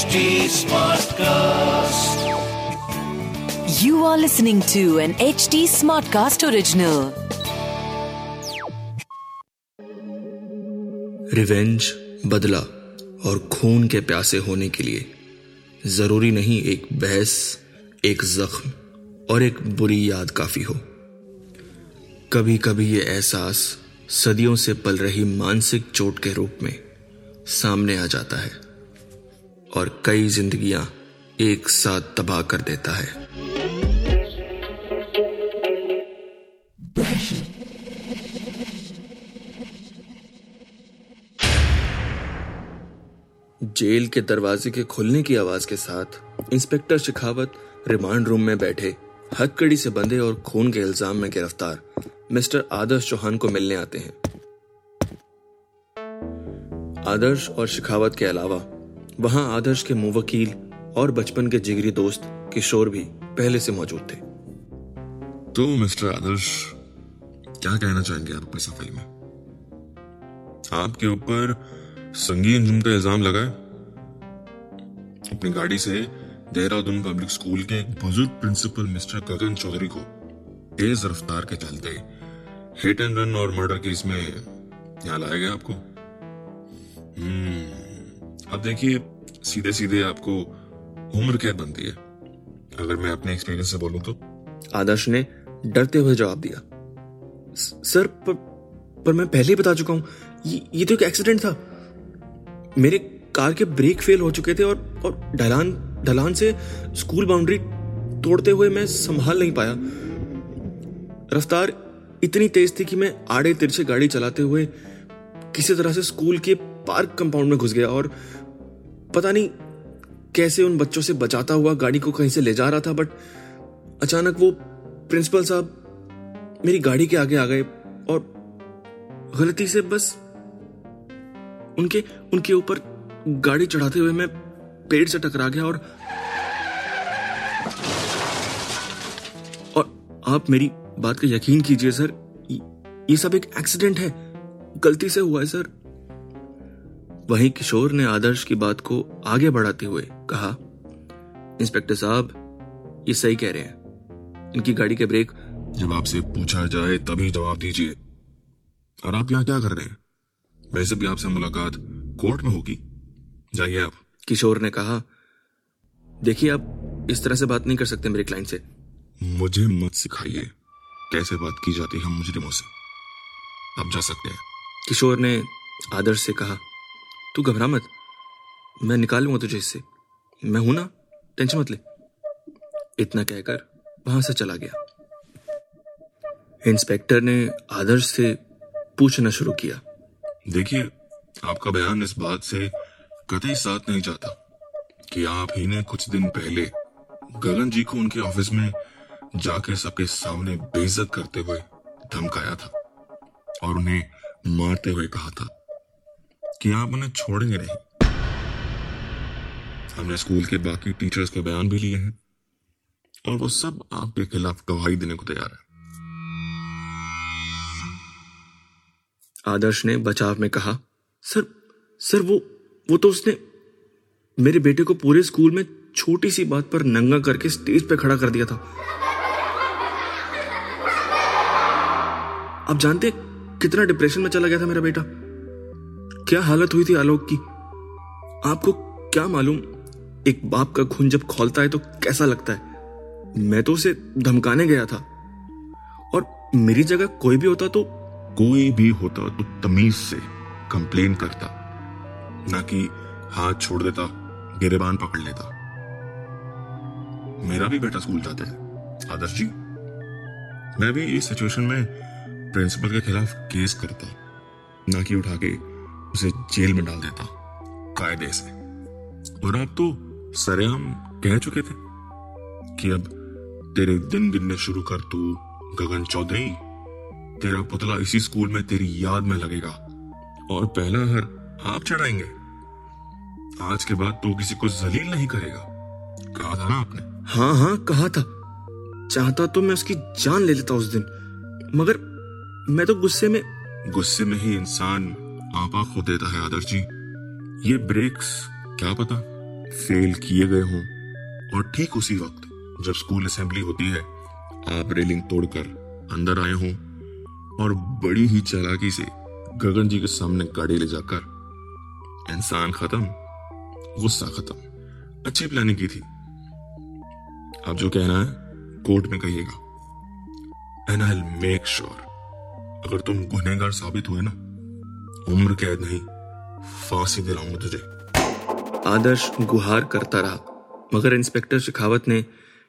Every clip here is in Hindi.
HD Smartcast. You are listening to an HD Smartcast original. Revenge बदला और खून के प्यासे होने के लिए ज़रूरी नहीं एक बहस एक जख्म और एक बुरी याद काफ़ी हो कभी कभी ये एहसास सदियों से पल रही मानसिक चोट के रूप में सामने आ जाता है और कई जिंदगियाँ एक साथ तबाह कर देता है। जेल के दरवाजे के खुलने की आवाज़ के साथ इंस्पेक्टर शिखावत रिमांड रूम में बैठे, हथकड़ी से बंधे और खून के इल्ज़ाम में गिरफ़्तार मिस्टर आदर्श चौहान को मिलने आते हैं। आदर्श और शिखावत के अलावा वहाँ आदर्श के मुवकील और बचपन के जिगरी दोस्त किशोर भी पहले से मौजूद थे। तो मिस्टर आदर्श, क्या कहना चाहेंगे आप अपनी सफ़ाई में? आपके ऊपर संगीन जुर्म का इल्ज़ाम लगा है? अपनी गाड़ी से देहरादून पब्लिक स्कूल के एक बुज़ुर्ग प्रिंसिपल मिस्टर गगन चौधरी को तेज रफ्तार के चलते हिट एंड रन और मर्डर केस में यहाँ लाया गया आपको? हम्म अब देखिए सीधे सीधे आपको उम्र कैद बनती है। अगर मैं अपने एक्सपीरियंस से बोलूँ तो। आदर्श ने डरते हुए जवाब दिया। सर पर, पर मैं पहले ही बता चुका हूँ ये, ये तो एक एक्सीडेंट था। मेरे कार के ब्रेक फेल हो चुके थे और और ढलान ढलान से स्कूल बाउंड्री तोड़ते हुए मैं संभाल नहीं पाया। रफ्तार इतनी तेज थी कि मैं आड़े तिरछे गाड़ी चलाते हुए किसी तरह से स्कूल के पार्क कंपाउंड में घुस गया और पता नहीं कैसे उन बच्चों से बचाता हुआ गाड़ी को कहीं से ले जा रहा था बट अचानक वो प्रिंसिपल साहब मेरी गाड़ी के आगे आ गए और गलती से बस उनके उनके ऊपर गाड़ी चढ़ाते हुए मैं पेड़ से टकरा गया और और आप मेरी बात का यकीन कीजिए, सर ये- सब एक एक्सीडेंट है, गलती से हुआ है, सर। वहीं किशोर ने आदर्श की बात को आगे बढ़ाते हुए कहा, इंस्पेक्टर साहब, ये सही कह रहे हैं। इनकी गाड़ी के ब्रेक जब आपसे पूछा जाए तभी जवाब दीजिए। और आप यहाँ क्या कर रहे हैं? वैसे भी आपसे मुलाकात कोर्ट में होगी। जाइए आप। किशोर ने कहा, देखिए, आप इस तरह से बात नहीं कर सकते मेरे क्लाइंट से। मुझे मत सिखाइए कैसे बात की जाती है मुजरिमों से आप जा सकते हैं। किशोर ने आदर्श से कहा तू घबरा मत। मैं निकाल लूँगा तुझे इससे। मैं हूँ ना? टेंशन मत ले। इतना कहकर वहाँ से चला गया। इंस्पेक्टर ने आदर्श से पूछना शुरू किया। देखिए, आपका बयान इस बात से कतई साथ नहीं जाता कि आप ही ने कुछ दिन पहले गगन जी को उनके ऑफ़िस में जाकर सबके सामने बेइज्जत करते हुए धमकाया था और उन्हें मारते हुए कहा था। कि आप उन्हें छोड़ेंगे नहीं। हमने स्कूल के बाकी टीचर्स के बयान भी लिए हैं और वो सब आपके खिलाफ गवाही देने को तैयार है। आदर्श ने बचाव में कहा, सर सर, वो वो तो उसने मेरे बेटे को पूरे स्कूल में छोटी सी बात पर नंगा करके स्टेज पे खड़ा कर दिया था। आप जानते कितना डिप्रेशन में चला गया था मेरा बेटा? क्या हालत हुई थी आलोक की? आपको क्या मालूम? एक बाप का खून जब खोलता है तो कैसा लगता है? मैं तो उसे धमकाने गया था। और मेरी जगह कोई भी होता तो कोई भी होता तो तमीज से कंप्लेन करता। ना कि हाथ छोड़ देता, गिरेबान पकड़ लेता। मेरा भी बेटा स्कूल जाता है। आदर्श जी, मैं भी इस सिचुएशन में प्रिंसिपल के खिलाफ केस करता। ना कि उठा के उसे जेल में डाल देता कायदे से। और आप तो सरेआम कह चुके थे कि अब तेरे दिन गिनने शुरू कर तू गगन चौधरी। तेरा पुतला इसी स्कूल में तेरी याद में लगेगा। और पहला हर आप चढ़ाएँगे। आज के बाद तो किसी को जलील नहीं करेगा। कहा था ना आपने? हाँ हाँ कहा था। चाहता तो मैं उसकी जान ले लेता उस दिन। मगर मैं तो गुस्से में गुस्से में ही इंसान आपा खो देता है आदर्श जी। ये ब्रेक्स क्या पता फेल किए गए हों। और ठीक उसी वक्त, जब स्कूल असेंबली होती है, आप रेलिंग तोड़कर अंदर आए हों और बड़ी ही चालाकी से गगन जी के सामने गाड़ी ले जाकर, इंसान खत्म, गुस्सा खत्म। अच्छी प्लानिंग की थी। आप जो कहना है, कोर्ट में कहिएगा। एंड आई मेक श्योर अगर तुम गुनहगार साबित हुए ना उम्र कैद नहीं, फांसी दिलाऊँगा तुझे। आदर्श गुहार करता रहा, मगर इंस्पेक्टर शेखावत ने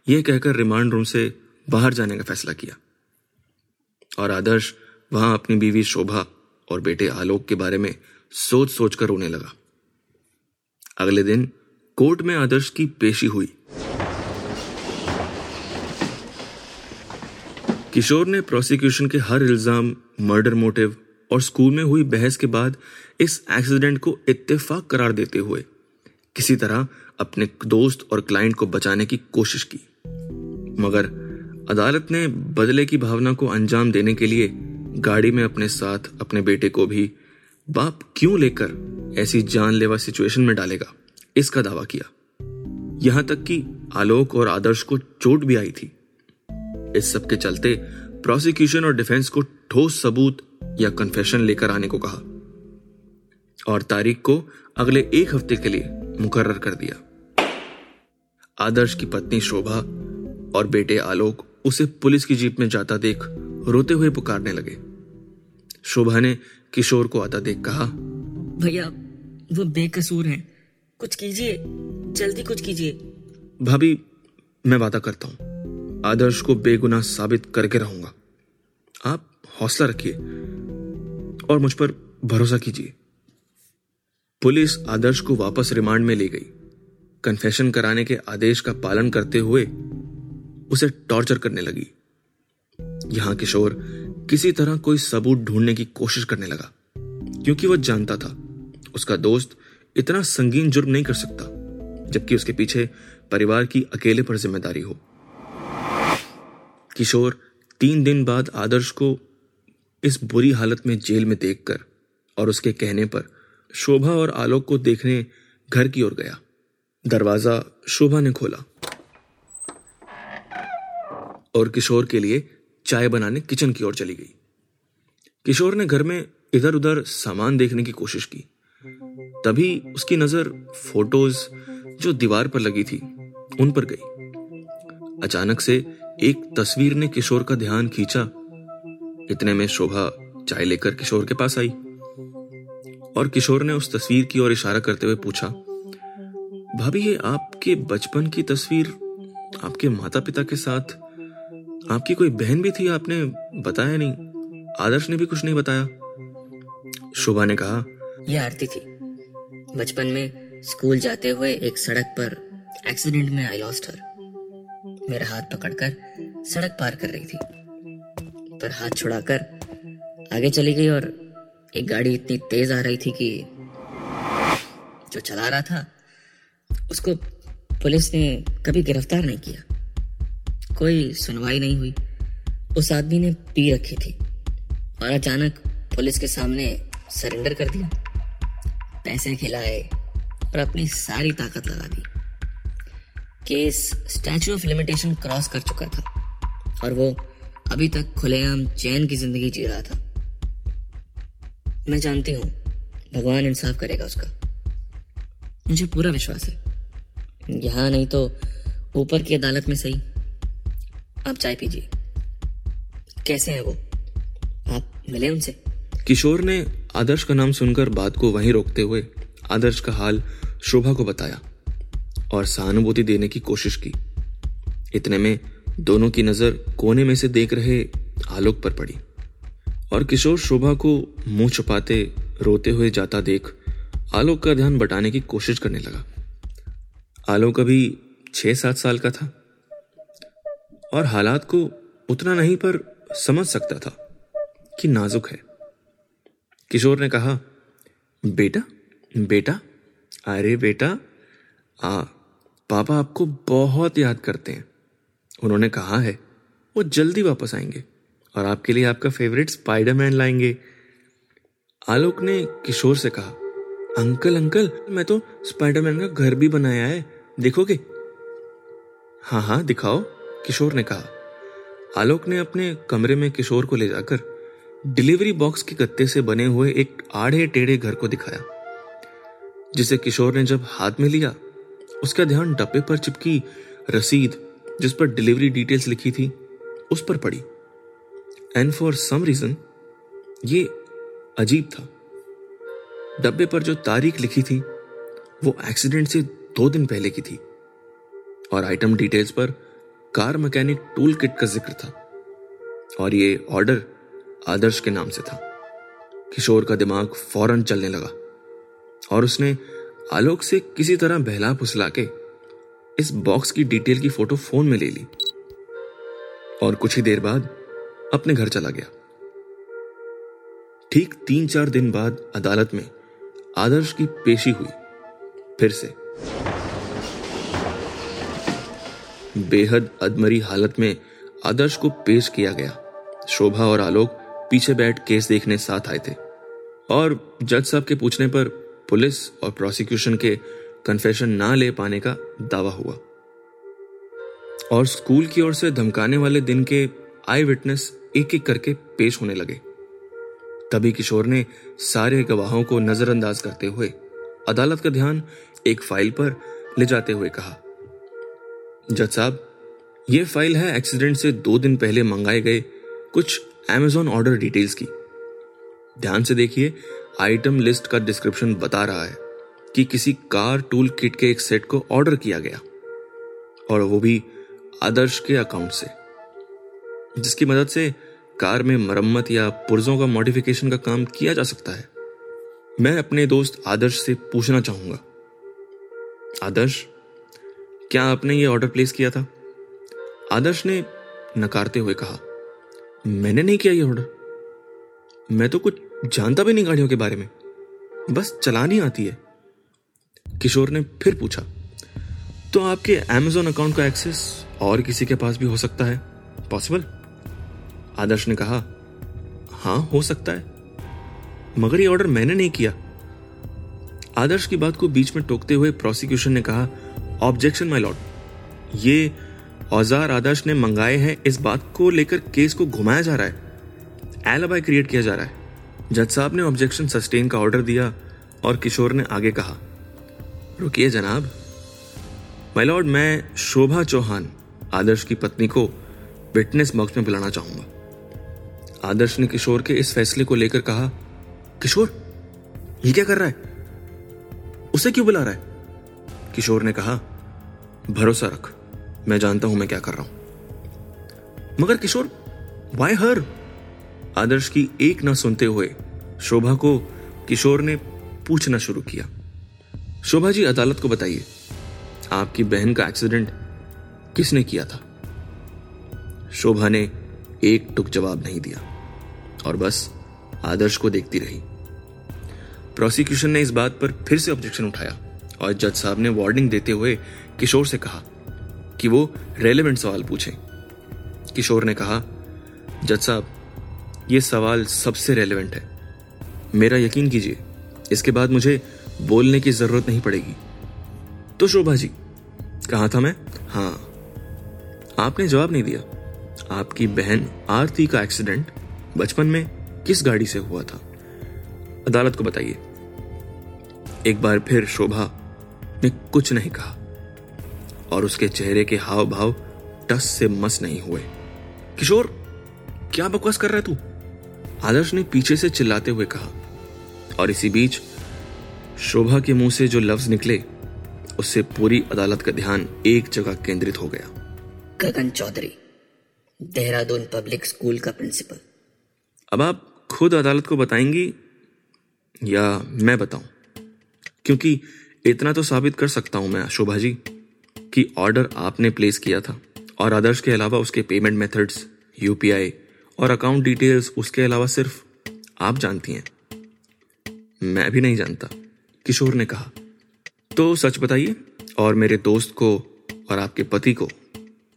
यह कहकर रिमांड रूम से बाहर जाने का फैसला किया। और आदर्श वहाँ अपनी बीवी शोभा और बेटे आलोक के बारे में सोच सोच कर रोने लगा। अगले दिन कोर्ट में आदर्श की पेशी हुई। किशोर ने प्रोसिक्यूशन के हर इल्ज़ाम, मर्डर मोटिव और स्कूल में हुई बहस के बाद इस एक्सीडेंट को इत्तेफाक करार देते हुए किसी तरह अपने दोस्त और क्लाइंट को बचाने की कोशिश की। मगर अदालत ने बदले की भावना को अंजाम देने के लिए गाड़ी में अपने साथ अपने बेटे को भी बाप क्यों लेकर ऐसी जानलेवा सिचुएशन में डालेगा, इसका दावा किया। यहाँ तक कि आलोक और आदर्श को चोट भी आई थी। इस सब के चलते प्रोसिक्यूशन और डिफेंस को ठोस सबूत या कन्फेशन लेकर आने को कहा। और तारीख को अगले एक हफ़्ते के लिए मुकर्र कर दिया। आदर्श की पत्नी शोभा और बेटे आलोक उसे पुलिस की जीप में जाता देख रोते हुए पुकारने लगे। शोभा ने किशोर को आता देख कहा भैया वो बेकसूर हैं। कुछ कीजिए जल्दी कुछ कीजिए। भाभी मैं वादा करता हूँ। आदर्श को बेगुनाह साबित करके रहूँगा। आप हौसला रखिए और मुझ पर भरोसा कीजिए। पुलिस आदर्श को वापस रिमांड में ले गई। कन्फेशन कराने के आदेश का पालन करते हुए उसे टॉर्चर करने लगी। यहाँ किशोर किसी तरह कोई सबूत ढूँढने की कोशिश करने लगा, क्योंकि वह जानता था, उसका दोस्त इतना संगीन जुर्म नहीं कर सकता, जबकि उसके पीछे परिवार की अकेले पर ज़िम्मेदारी हो। किशोर तीन दिन बाद आदर्श को इस बुरी हालत में जेल में देखकर और उसके कहने पर शोभा और आलोक को देखने घर की ओर गया। दरवाज़ा शोभा ने खोला और किशोर के लिए चाय बनाने किचन की ओर चली गई। किशोर ने घर में इधर उधर सामान देखने की कोशिश की। तभी उसकी नज़र फ़ोटोज़ जो दीवार पर लगी थी, उन पर गई। अचानक से एक तस्वीर ने किशोर का ध्यान खींचा इतने में शोभा चाय लेकर किशोर के पास आई। और किशोर ने उस तस्वीर की ओर इशारा करते हुए पूछा, भाभी, ये आपके बचपन की तस्वीर आपके माता पिता के साथ, आपकी कोई बहन भी थी आपने बताया नहीं? आदर्श ने भी कुछ नहीं बताया? शोभा ने कहा, यह आरती थी। बचपन में स्कूल जाते हुए एक सड़क पर एक्सीडेंट में आई लॉस्ट हर। मेरा हाथ पकड़कर सड़क पार कर रही थी। पर हाथ छुड़ाकर आगे चली गई और एक गाड़ी इतनी तेज आ रही थी कि जो चला रहा था, उसको पुलिस ने कभी गिरफ़्तार नहीं किया। कोई सुनवाई नहीं हुई। उस आदमी ने पी रखी थी और अचानक पुलिस के सामने सरेंडर कर दिया। पैसे खिलाए और अपनी सारी ताकत लगा दी case statute of limitation cross कर चुका था और वो अभी तक खुलेआम चैन की ज़िंदगी जी रहा था। मैं जानती हूँ, भगवान इंसाफ करेगा उसका। मुझे पूरा विश्वास है। यहाँ नहीं तो ऊपर की अदालत में सही। आप चाय पीजिए। कैसे है वो? आप मिले उनसे? किशोर ने आदर्श का नाम सुनकर बात को वहीं रोकते हुए आदर्श का हाल शोभा को बताया और सहानुभूति देने की कोशिश की। इतने में दोनों की नज़र कोने में से देख रहे आलोक पर पड़ी। और किशोर शोभा को मुँह छुपाते, रोते हुए जाता देख आलोक का ध्यान बटाने की कोशिश करने लगा। आलोक अभी छह सात साल का था और हालात को उतना नहीं पर समझ सकता था कि नाजुक है। किशोर ने कहा, बेटा बेटा, अरे बेटा, आ, पापा आपको बहुत याद करते हैं। उन्होंने कहा है, वो जल्दी वापस आएँगे और आपके लिए आपका फेवरेट स्पाइडरमैन लाएँगे। आलोक ने किशोर से कहा, अंकल अंकल, मैं तो स्पाइडरमैन का घर भी बनाया है, देखोगे? हाँ हाँ दिखाओ, किशोर ने कहा। आलोक ने अपने कमरे में किशोर को ले जाकर डिलीवरी बॉक्स के गत्ते से बने हुए एक आड़े टेढ़े घर को दिखाया, जिसे किशोर ने जब हाथ में लिया, उसका ध्यान डब्बे पर चिपकी रसीद जिस पर डिलीवरी डिटेल्स लिखी थी, उस पर पड़ी। एंड फॉर सम रीजन ये अजीब था। डब्बे पर जो तारीख लिखी थी, वो एक्सीडेंट से दो दिन पहले की थी। और आइटम डिटेल्स पर कार मैकेनिक टूल किट का ज़िक्र था। और ये ऑर्डर आदर्श के नाम से था। किशोर का दिमाग फ़ौरन चलने लगा। और उसने आलोक से किसी तरह बहला फुसला के इस बॉक्स की डिटेल की फ़ोटो फ़ोन में ले ली। और कुछ ही देर बाद अपने घर चला गया। ठीक तीन चार दिन बाद अदालत में आदर्श की पेशी हुई। फिर से। बेहद अदमरी हालत में आदर्श को पेश किया गया। शोभा और आलोक पीछे बैठ केस देखने साथ आए थे। और जज साहब के पूछने पर पुलिस और प्रोसिक्यूशन के कन्फेशन ना ले पाने का दावा हुआ। और स्कूल की ओर से धमकाने वाले दिन के आई विटनेस एक एक करके पेश होने लगे। तभी किशोर ने सारे गवाहों को नजरअंदाज करते हुए अदालत का ध्यान एक फ़ाइल पर ले जाते हुए कहा। जज साहब यह फ़ाइल है एक्सीडेंट से दो दिन पहले मंगाए गए कुछ एमेजॉन ऑर्डर डिटेल्स की। ध्यान से देखिए आइटम लिस्ट का डिस्क्रिप्शन बता रहा है। कि किसी कार टूल किट के एक सेट को ऑर्डर किया गया और वो भी आदर्श के अकाउंट से, जिसकी मदद से कार में मरम्मत या पुर्जों का मॉडिफिकेशन का काम किया जा सकता है। मैं अपने दोस्त आदर्श से पूछना चाहूँगा, आदर्श, क्या आपने ये ऑर्डर प्लेस किया था? आदर्श ने नकारते हुए कहा, मैंने नहीं किया ये ऑर्डर। मैं तो कुछ जानता भी नहीं गाड़ियों के बारे में, बस चलानी आती है। किशोर ने फिर पूछा तो आपके अमेजोन अकाउंट का एक्सेस और किसी के पास भी हो सकता है? पॉसिबल आदर्श ने कहा, हाँ, हो सकता है। मगर ये ऑर्डर मैंने नहीं किया। आदर्श की बात को बीच में टोकते हुए प्रोसिक्यूशन ने कहा ऑब्जेक्शन माई लॉर्ड ये औज़ार आदर्श ने मंगाए हैं, इस बात को लेकर केस को घुमाया जा रहा है। एलाबाई क्रिएट किया जा रहा है। जज साहब ने ऑब्जेक्शन सस्टेन का ऑर्डर दिया और किशोर ने आगे कहा रुकिए जनाब। माय लॉर्ड मैं शोभा चौहान, आदर्श की पत्नी को विटनेस बॉक्स में बुलाना चाहूँगा। आदर्श ने किशोर के इस फैसले को लेकर कहा, किशोर, ये क्या कर रहा है? उसे क्यों बुला रहा है? किशोर ने कहा, भरोसा रख, मैं जानता हूँ मैं क्या कर रहा हूँ। मगर किशोर वाई हर आदर्श की एक ना सुनते हुए शोभा को किशोर ने पूछना शुरू किया। शोभा जी, अदालत को बताइए, आपकी बहन का एक्सीडेंट किसने किया था? शोभा ने एक टुक जवाब नहीं दिया और बस आदर्श को देखती रही। प्रोसिक्यूशन ने इस बात पर फिर से ऑब्जेक्शन उठाया और जज साहब ने वार्निंग देते हुए किशोर से कहा कि वो रेलेवेंट सवाल पूछें। किशोर ने कहा, जज साहब, ये सवाल सबसे रेलेवेंट है। मेरा यकीन कीजिए, इसके बाद मुझे बोलने की ज़रूरत नहीं पड़ेगी। तो शोभा जी, कहा था मैं? हाँ आपने जवाब नहीं दिया। आपकी बहन आरती का एक्सीडेंट बचपन में किस गाड़ी से हुआ था? अदालत को बताइए। एक बार फिर शोभा ने कुछ नहीं कहा और उसके चेहरे के हाव भाव टस से मस नहीं हुए। किशोर, क्या बकवास कर रहा है तू? आदर्श ने पीछे से चिल्लाते हुए कहा और इसी बीच शोभा के मुँह से जो लफ्ज निकले उससे पूरी अदालत का ध्यान एक जगह केंद्रित हो गया। गगन चौधरी देहरादून पब्लिक स्कूल का प्रिंसिपल। अब आप खुद अदालत को बताएँगी या मैं बताऊँ? क्योंकि इतना तो साबित कर सकता हूँ मैं शोभा जी कि ऑर्डर आपने प्लेस किया था और आदर्श के अलावा उसके पेमेंट मेथड्स यूपीआई और अकाउंट डिटेल्स उसके अलावा सिर्फ़ आप जानती हैं। मैं भी नहीं जानता। किशोर ने कहा तो सच बताइए, और मेरे दोस्त को और आपके पति को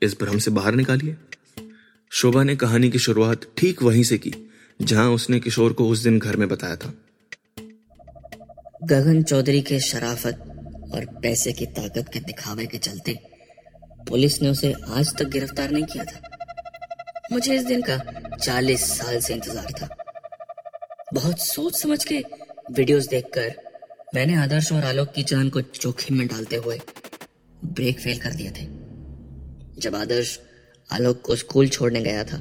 इस भ्रम से बाहर निकालिए। शोभा ने कहानी की शुरुआत ठीक वहीं से की, जहाँ उसने किशोर को उस दिन घर में बताया था। गगन चौधरी के शराफत और पैसे की ताकत के दिखावे के चलते पुलिस ने उसे आज तक गिरफ़्तार नहीं किया था। मुझे इस दिन का चालीस साल से इंतज़ार था। बहुत सोच समझ के वीडियोस देखकर मैंने आदर्श और आलोक की जान को जोखिम में डालते हुए ब्रेक फेल कर दिए थे। जब आदर्श आलोक को स्कूल छोड़ने गया था,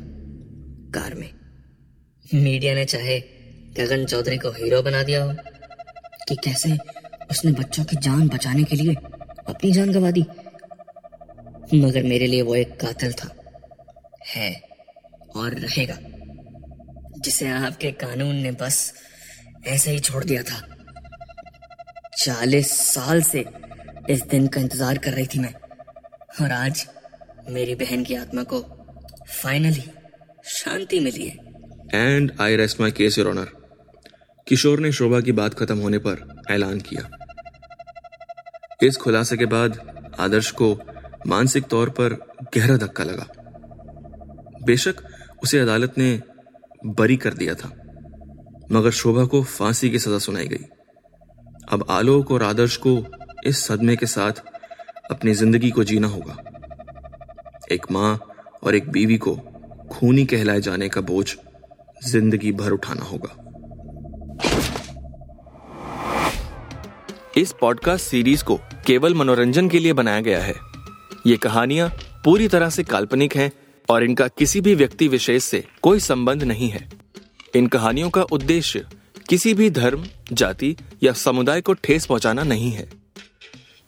कार में। मीडिया ने चाहे गगन चौधरी को हीरो बना दिया हो, कि कैसे उसने बच्चों की जान बचाने के लिए अपनी जान गंवा दी। मगर मेरे लिए वो एक कातिल था, है और रहेगा, जिसे आपके कानून ने बस ऐसे ही छोड़ दिया था। चालीस साल से इस दिन का इंतज़ार कर रही थी मैं। और आज मेरी बहन की आत्मा को फाइनली शांति मिली है। And I rest my case your honour Kishore ने शोभा की बात खत्म होने पर ऐलान किया। इस खुलासे के बाद आदर्श को मानसिक तौर पर गहरा धक्का लगा। बेशक उसे अदालत ने बरी कर दिया था, मगर शोभा को फांसी की सजा सुनाई गई। अब आलोक और आदर्श को इस सदमे के साथ अपनी ज़िंदगी को जीना होगा। एक माँ और एक बीवी को खूनी कहलाए जाने का बोझ ज़िंदगी भर उठाना होगा। इस पॉडकास्ट सीरीज़ को केवल मनोरंजन के लिए बनाया गया है। ये कहानियाँ पूरी तरह से काल्पनिक हैं और इनका किसी भी व्यक्ति विशेष से कोई संबंध नहीं है। इन कहानियों का उद्देश्य किसी भी धर्म, जाति या समुदाय को ठेस पहुंचाना नहीं है।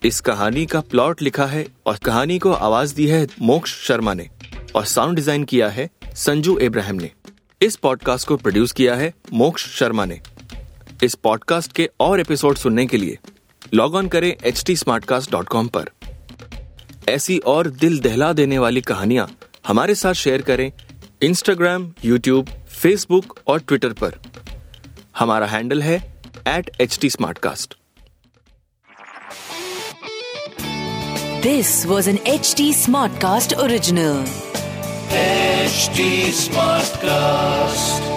इस कहानी का प्लॉट लिखा है और कहानी को आवाज़ दी है मोक्ष शर्मा ने और साउंड डिज़ाइन किया है संजू इब्राहिम ने। इस पॉडकास्ट को प्रोड्यूस किया है मोक्ष शर्मा ने। इस पॉडकास्ट के और एपिसोड सुनने के लिए लॉग ऑन करें एच टी पर। ऐसी और दिल दहला देने वाली कहानियाँ हमारे साथ शेयर करें इंस्टाग्राम यूट्यूब फेसबुक और ट्विटर पर। हमारा हैंडल है at H T Smartcast this was an H T Smartcast original H T Smartcast